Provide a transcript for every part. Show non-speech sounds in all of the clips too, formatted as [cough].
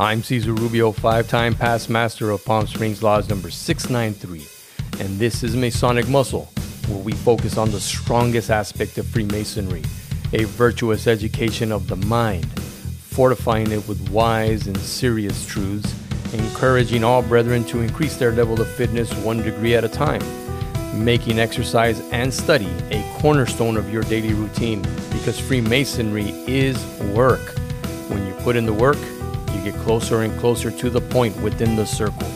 I'm Cesar Rubio, five time past master of Palm Springs Laws number 693, and this is Masonic Muscle, where we focus on the strongest aspect of Freemasonry a virtuous education of the mind, fortifying it with wise and serious truths, encouraging all brethren to increase their level of fitness one degree at a time, making exercise and study a cornerstone of your daily routine because Freemasonry is work. When you put in the work, get closer and closer to the point within the circle.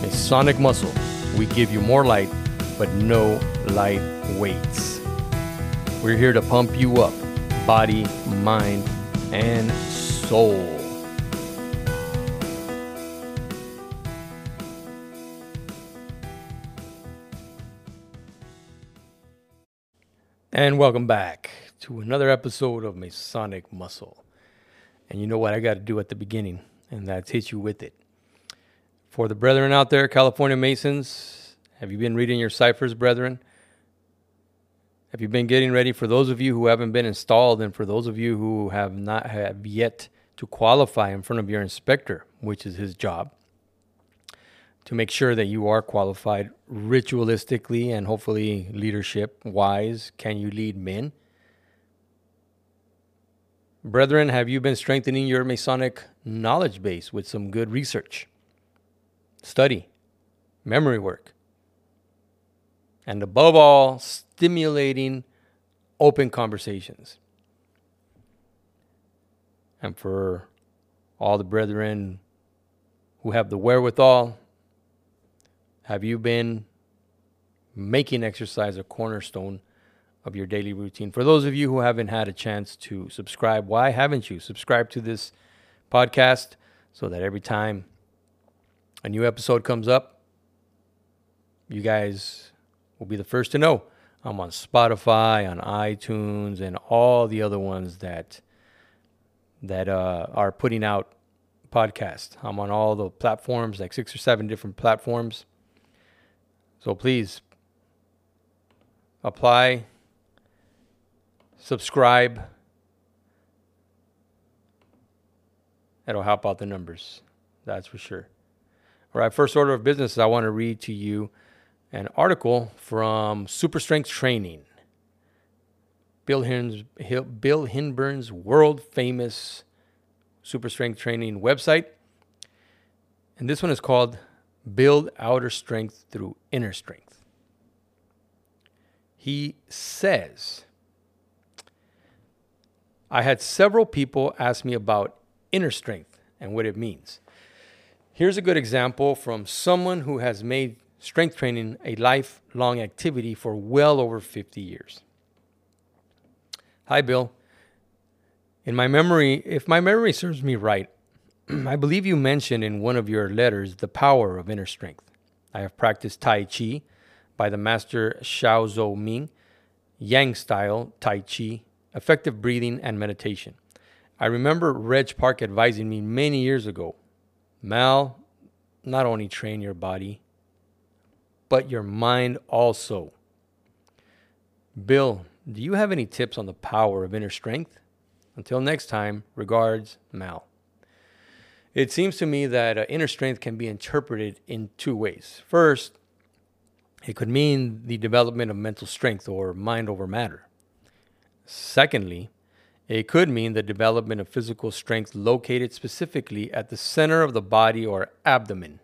Masonic muscle, we give you more light, but no light weights. We're here to pump you up, body, mind, and soul. And welcome back to another episode of Masonic Muscle. And you know what I got to do at the beginning, and that's hit you with it. For the brethren out there, California Masons, have you been reading your ciphers, brethren? Have you been getting ready for those of you who haven't been installed and for those of you who have not have yet to qualify in front of your inspector, which is his job, to make sure that you are qualified ritualistically and hopefully leadership wise? Can you lead men? Brethren, have you been strengthening your Masonic knowledge base with some good research, study, memory work, and above all, stimulating open conversations? And for all the brethren who have the wherewithal, have you been making exercise a cornerstone of your daily routine. For those of you who haven't had a chance to subscribe, why haven't you? Subscribe to this podcast so that every time a new episode comes up, you guys will be the first to know. I'm on Spotify, on iTunes, and all the other ones that that uh, are putting out podcasts. I'm on all the platforms, like six or seven different platforms. So please apply subscribe. It'll help out the numbers. That's for sure. All right, first order of business, I want to read to you an article from Super Strength Training. Bill, Hins, Bill Hinbern's world famous Super Strength Training website. And this one is called Build Outer Strength Through Inner Strength. He says, I had several people ask me about inner strength and what it means. Here's a good example from someone who has made strength training a lifelong activity for well over 50 years. Hi, Bill. In my memory, if my memory serves me right, [clears throat] I believe you mentioned in one of your letters the power of inner strength. I have practiced Tai Chi by the master Xiao Zhou Ming, Yang style Tai Chi effective breathing, and meditation. I remember Reg Park advising me many years ago Mal, not only train your body, but your mind also. Bill, do you have any tips on the power of inner strength? Until next time, regards, Mal. It seems to me that uh, inner strength can be interpreted in two ways. First, it could mean the development of mental strength or mind over matter. Secondly, it could mean the development of physical strength located specifically at the center of the body or abdomen.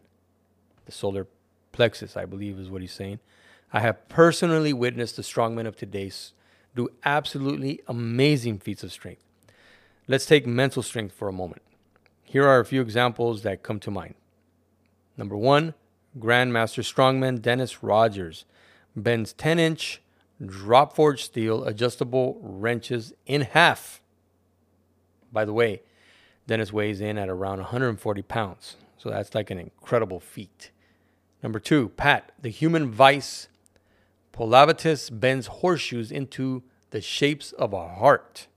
The solar plexus, I believe, is what he's saying. I have personally witnessed the strongmen of today do absolutely amazing feats of strength. Let's take mental strength for a moment. Here are a few examples that come to mind. Number one, Grandmaster Strongman Dennis Rogers bends 10 inch drop forged steel adjustable wrenches in half. By the way, Dennis weighs in at around 140 pounds, so that's like an incredible feat. Number two, Pat, the human vice. Povilaitis bends horseshoes into the shapes of a heart.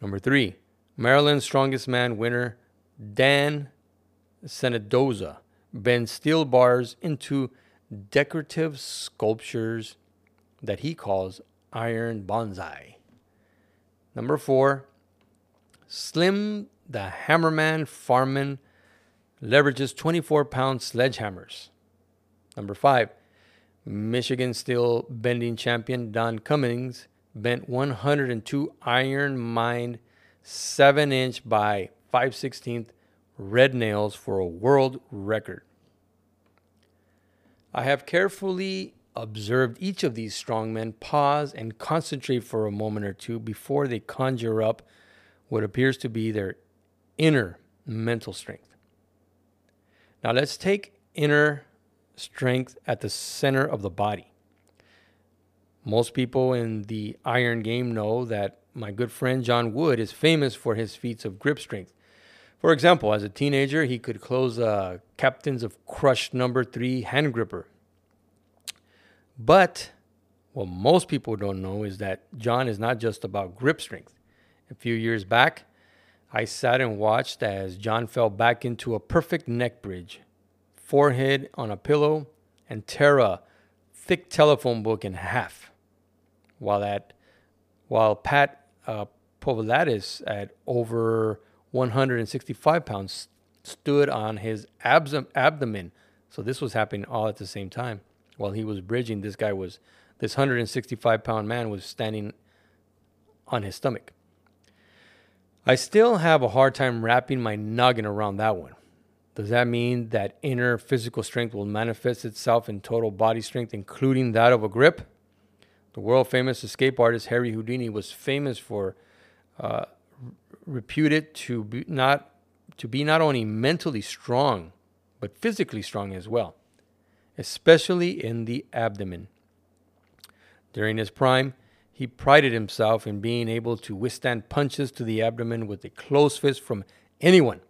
Number three, Maryland's strongest man winner, Dan Cenidoza, bends steel bars into decorative sculptures that he calls iron bonsai. Number four, Slim the Hammerman Farman leverages 24 pound sledgehammers. Number five, Michigan steel bending champion Don Cummings bent 102 iron mined 7 inch by 5 16th red nails for a world record. I have carefully observed each of these strong men pause and concentrate for a moment or two before they conjure up what appears to be their inner mental strength. Now let's take inner strength at the center of the body. Most people in the iron game know that my good friend John Wood is famous for his feats of grip strength. For example, as a teenager, he could close a Captains of Crush number three hand gripper. But what most people don't know is that John is not just about grip strength. A few years back, I sat and watched as John fell back into a perfect neck bridge, forehead on a pillow, and tear a thick telephone book in half. While at while Pat uh, at over 165 pounds stood on his abs- abdomen. So this was happening all at the same time. While he was bridging, this guy was this 165 pound man was standing on his stomach. I still have a hard time wrapping my noggin around that one. Does that mean that inner physical strength will manifest itself in total body strength, including that of a grip? The world famous escape artist Harry Houdini was famous for, uh, reputed to be not to be not only mentally strong, but physically strong as well, especially in the abdomen. During his prime, he prided himself in being able to withstand punches to the abdomen with a closed fist from anyone.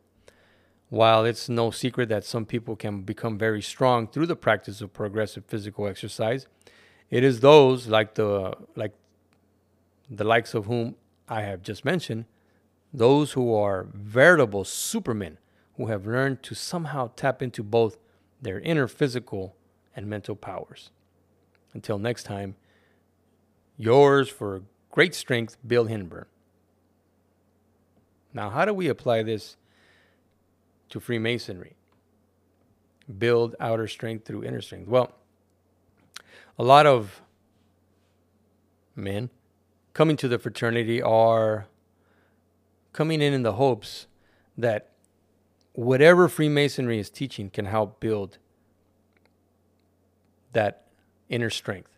While it's no secret that some people can become very strong through the practice of progressive physical exercise, it is those like the like the likes of whom I have just mentioned, those who are veritable supermen who have learned to somehow tap into both their inner physical and mental powers. Until next time, Yours for great strength, Bill Hinbern. Now, how do we apply this to Freemasonry? Build outer strength through inner strength. Well, a lot of men coming to the fraternity are coming in in the hopes that whatever Freemasonry is teaching can help build that inner strength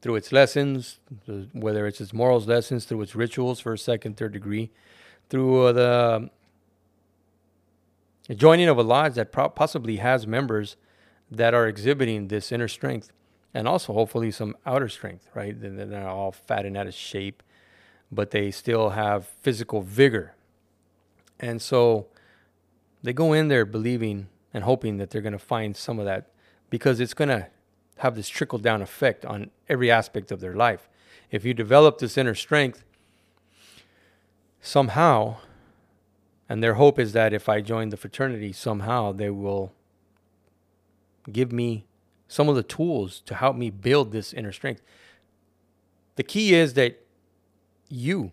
through its lessons, whether it's its morals lessons, through its rituals for second, third degree, through uh, the joining of a lodge that pro- possibly has members that are exhibiting this inner strength and also hopefully some outer strength, right? They're not all fat and out of shape, but they still have physical vigor. And so they go in there believing and hoping that they're going to find some of that because it's going to have this trickle down effect on every aspect of their life. If you develop this inner strength, somehow, and their hope is that if I join the fraternity, somehow they will give me some of the tools to help me build this inner strength. The key is that you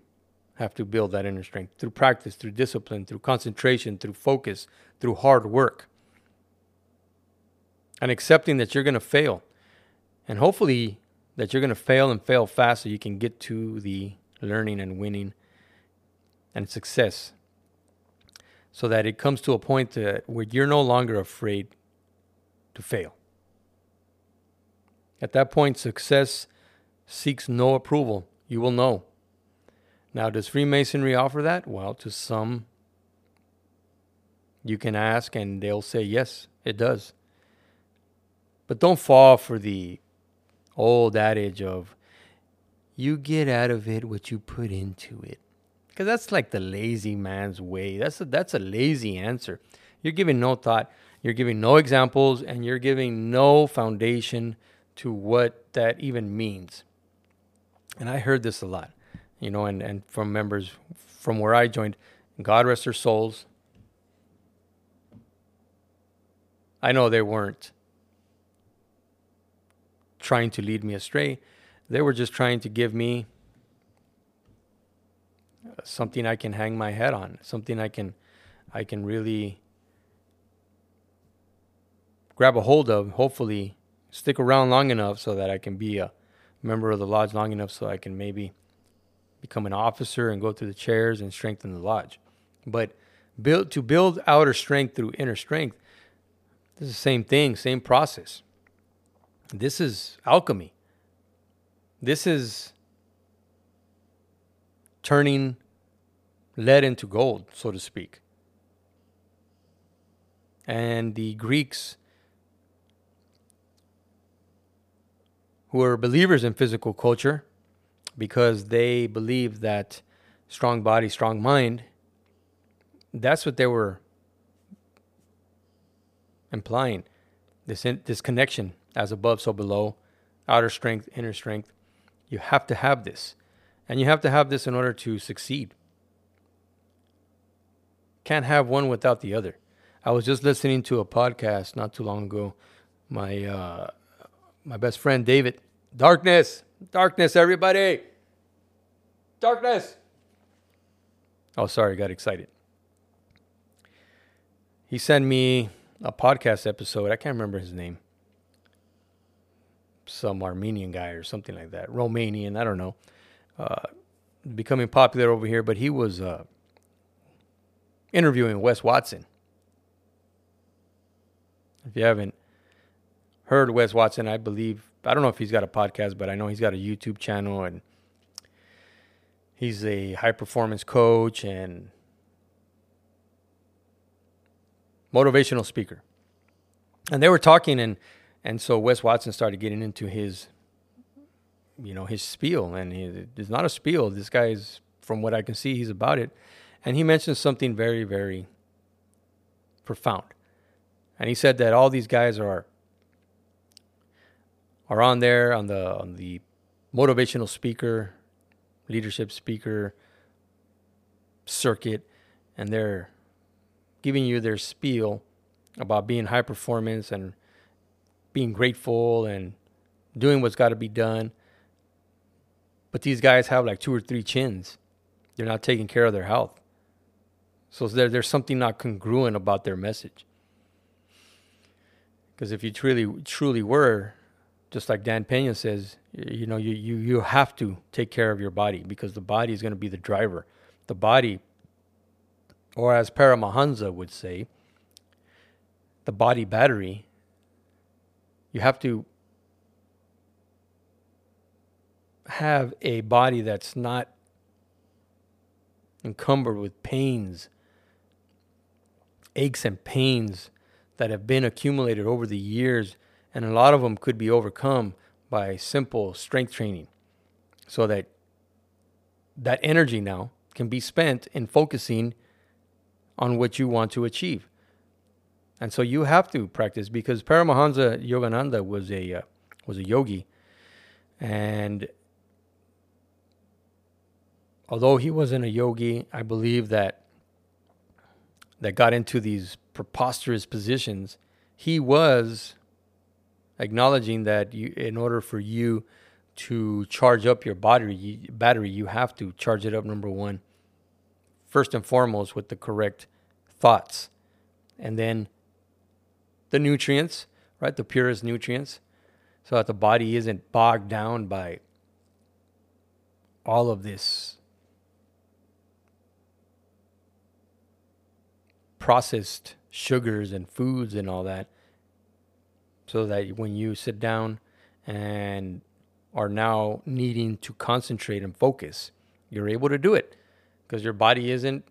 have to build that inner strength through practice, through discipline, through concentration, through focus, through hard work, and accepting that you're going to fail and hopefully that you're going to fail and fail fast so you can get to the learning and winning and success so that it comes to a point where you're no longer afraid to fail. At that point, success seeks no approval. You will know. Now, does Freemasonry offer that? Well, to some, you can ask and they'll say, yes, it does. But don't fall for the old adage of you get out of it what you put into it. Because that's like the lazy man's way. That's a, that's a lazy answer. You're giving no thought, you're giving no examples, and you're giving no foundation to what that even means. And I heard this a lot, you know, and, and from members from where I joined, God rest their souls. I know they weren't trying to lead me astray. They were just trying to give me something I can hang my head on, something I can I can really grab a hold of, hopefully stick around long enough so that I can be a member of the lodge long enough so I can maybe become an officer and go through the chairs and strengthen the lodge. But build to build outer strength through inner strength, this is the same thing, same process. This is alchemy. This is turning lead into gold, so to speak. And the Greeks, who were believers in physical culture, because they believed that strong body, strong mind, that's what they were implying. This in, this connection, as above, so below, outer strength, inner strength. You have to have this. And you have to have this in order to succeed. Can't have one without the other. I was just listening to a podcast not too long ago. My uh, my best friend David, darkness, darkness, everybody, darkness. Oh, sorry, got excited. He sent me a podcast episode. I can't remember his name. Some Armenian guy or something like that, Romanian. I don't know uh, becoming popular over here, but he was uh, interviewing Wes Watson. If you haven't heard Wes Watson, I believe, I don't know if he's got a podcast, but I know he's got a YouTube channel and he's a high performance coach and motivational speaker. And they were talking and and so Wes Watson started getting into his you know his spiel, and he, it's not a spiel. This guy is, from what I can see, he's about it, and he mentioned something very, very profound, and he said that all these guys are are on there on the on the motivational speaker, leadership speaker circuit, and they're giving you their spiel about being high performance and being grateful and doing what's got to be done. But these guys have like two or three chins. They're not taking care of their health. So there, there's something not congruent about their message. Because if you truly truly were, just like Dan Pena says, you know, you, you, you have to take care of your body because the body is going to be the driver. The body, or as Paramahansa would say, the body battery, you have to have a body that's not encumbered with pains, aches, and pains that have been accumulated over the years, and a lot of them could be overcome by simple strength training so that that energy now can be spent in focusing on what you want to achieve. And so you have to practice because Paramahansa Yogananda was a uh, was a yogi and although he wasn't a yogi, I believe that that got into these preposterous positions, he was acknowledging that you, in order for you to charge up your battery, battery, you have to charge it up. Number one, first and foremost, with the correct thoughts, and then the nutrients, right? The purest nutrients, so that the body isn't bogged down by all of this processed sugars and foods and all that so that when you sit down and are now needing to concentrate and focus you're able to do it because your body isn't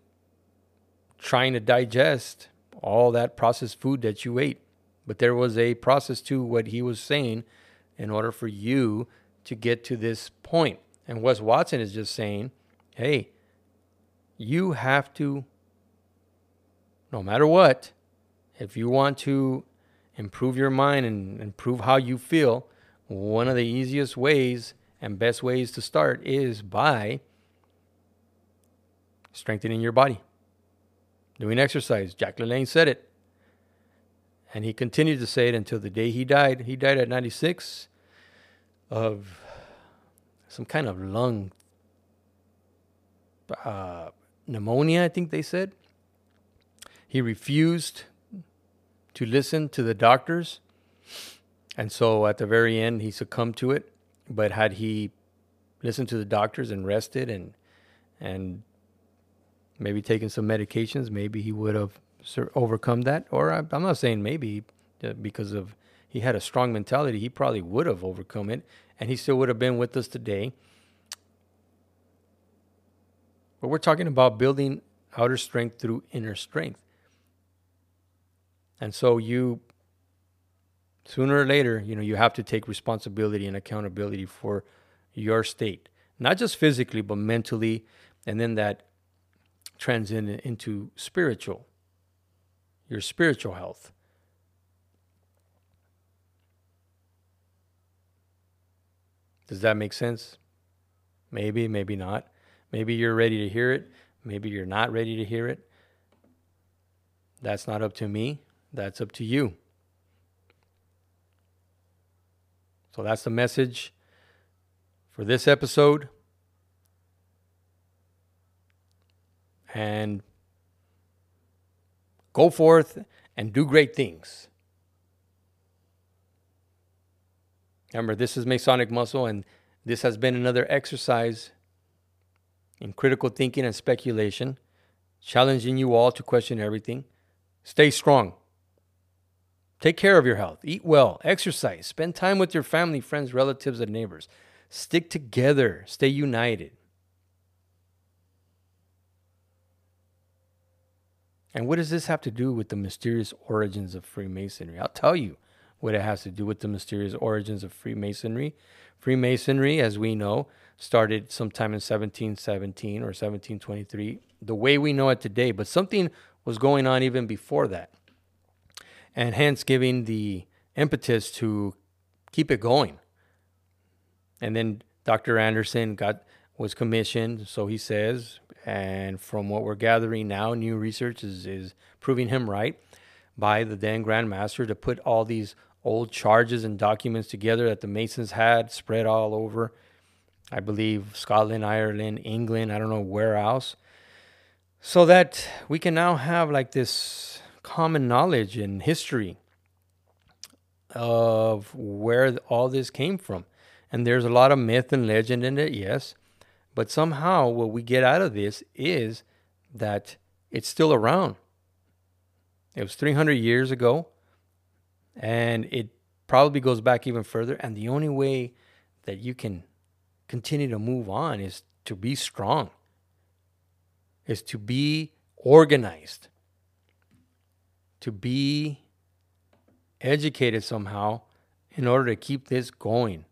trying to digest all that processed food that you ate but there was a process to what he was saying in order for you to get to this point. and wes watson is just saying hey you have to no matter what, if you want to improve your mind and improve how you feel, one of the easiest ways and best ways to start is by strengthening your body, doing exercise. Jack LaLanne said it. And he continued to say it until the day he died. He died at 96 of some kind of lung uh, pneumonia, I think they said. He refused to listen to the doctors. And so at the very end, he succumbed to it. But had he listened to the doctors and rested and and maybe taken some medications, maybe he would have overcome that. Or I'm not saying maybe uh, because of he had a strong mentality, he probably would have overcome it, and he still would have been with us today. But we're talking about building outer strength through inner strength. And so you sooner or later, you know, you have to take responsibility and accountability for your state. Not just physically, but mentally, and then that transcend into spiritual, your spiritual health. Does that make sense? Maybe, maybe not. Maybe you're ready to hear it. Maybe you're not ready to hear it. That's not up to me. That's up to you. So that's the message for this episode. And go forth and do great things. Remember, this is Masonic Muscle, and this has been another exercise in critical thinking and speculation, challenging you all to question everything. Stay strong. Take care of your health. Eat well. Exercise. Spend time with your family, friends, relatives, and neighbors. Stick together. Stay united. And what does this have to do with the mysterious origins of Freemasonry? I'll tell you what it has to do with the mysterious origins of Freemasonry. Freemasonry, as we know, started sometime in 1717 or 1723, the way we know it today, but something was going on even before that. And hence giving the impetus to keep it going. And then Dr. Anderson got was commissioned, so he says, and from what we're gathering now, new research is, is proving him right by the then Grand Master to put all these old charges and documents together that the Masons had spread all over, I believe, Scotland, Ireland, England, I don't know where else. So that we can now have like this common knowledge and history of where all this came from. And there's a lot of myth and legend in it, yes. But somehow what we get out of this is that it's still around. It was 300 years ago. And it probably goes back even further. And the only way that you can continue to move on is to be strong, is to be organized, to be educated somehow in order to keep this going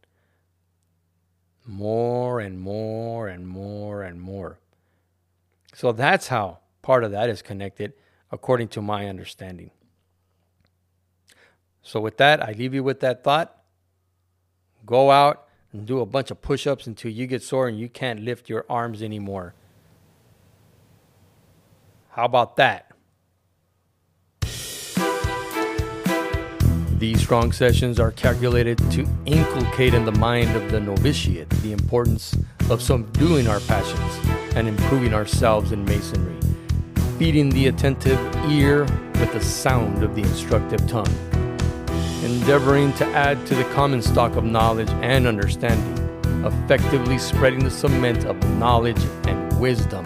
more and more and more and more. So that's how part of that is connected, according to my understanding. So, with that, I leave you with that thought. Go out and do a bunch of push ups until you get sore and you can't lift your arms anymore. How about that? These strong sessions are calculated to inculcate in the mind of the novitiate the importance of subduing our passions and improving ourselves in masonry, feeding the attentive ear with the sound of the instructive tongue endeavoring to add to the common stock of knowledge and understanding, effectively spreading the cement of knowledge and wisdom,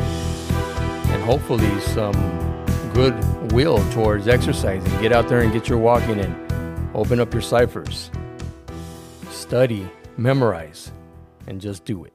and hopefully some good will towards exercising. Get out there and get your walking in. Open up your ciphers. Study, memorize, and just do it.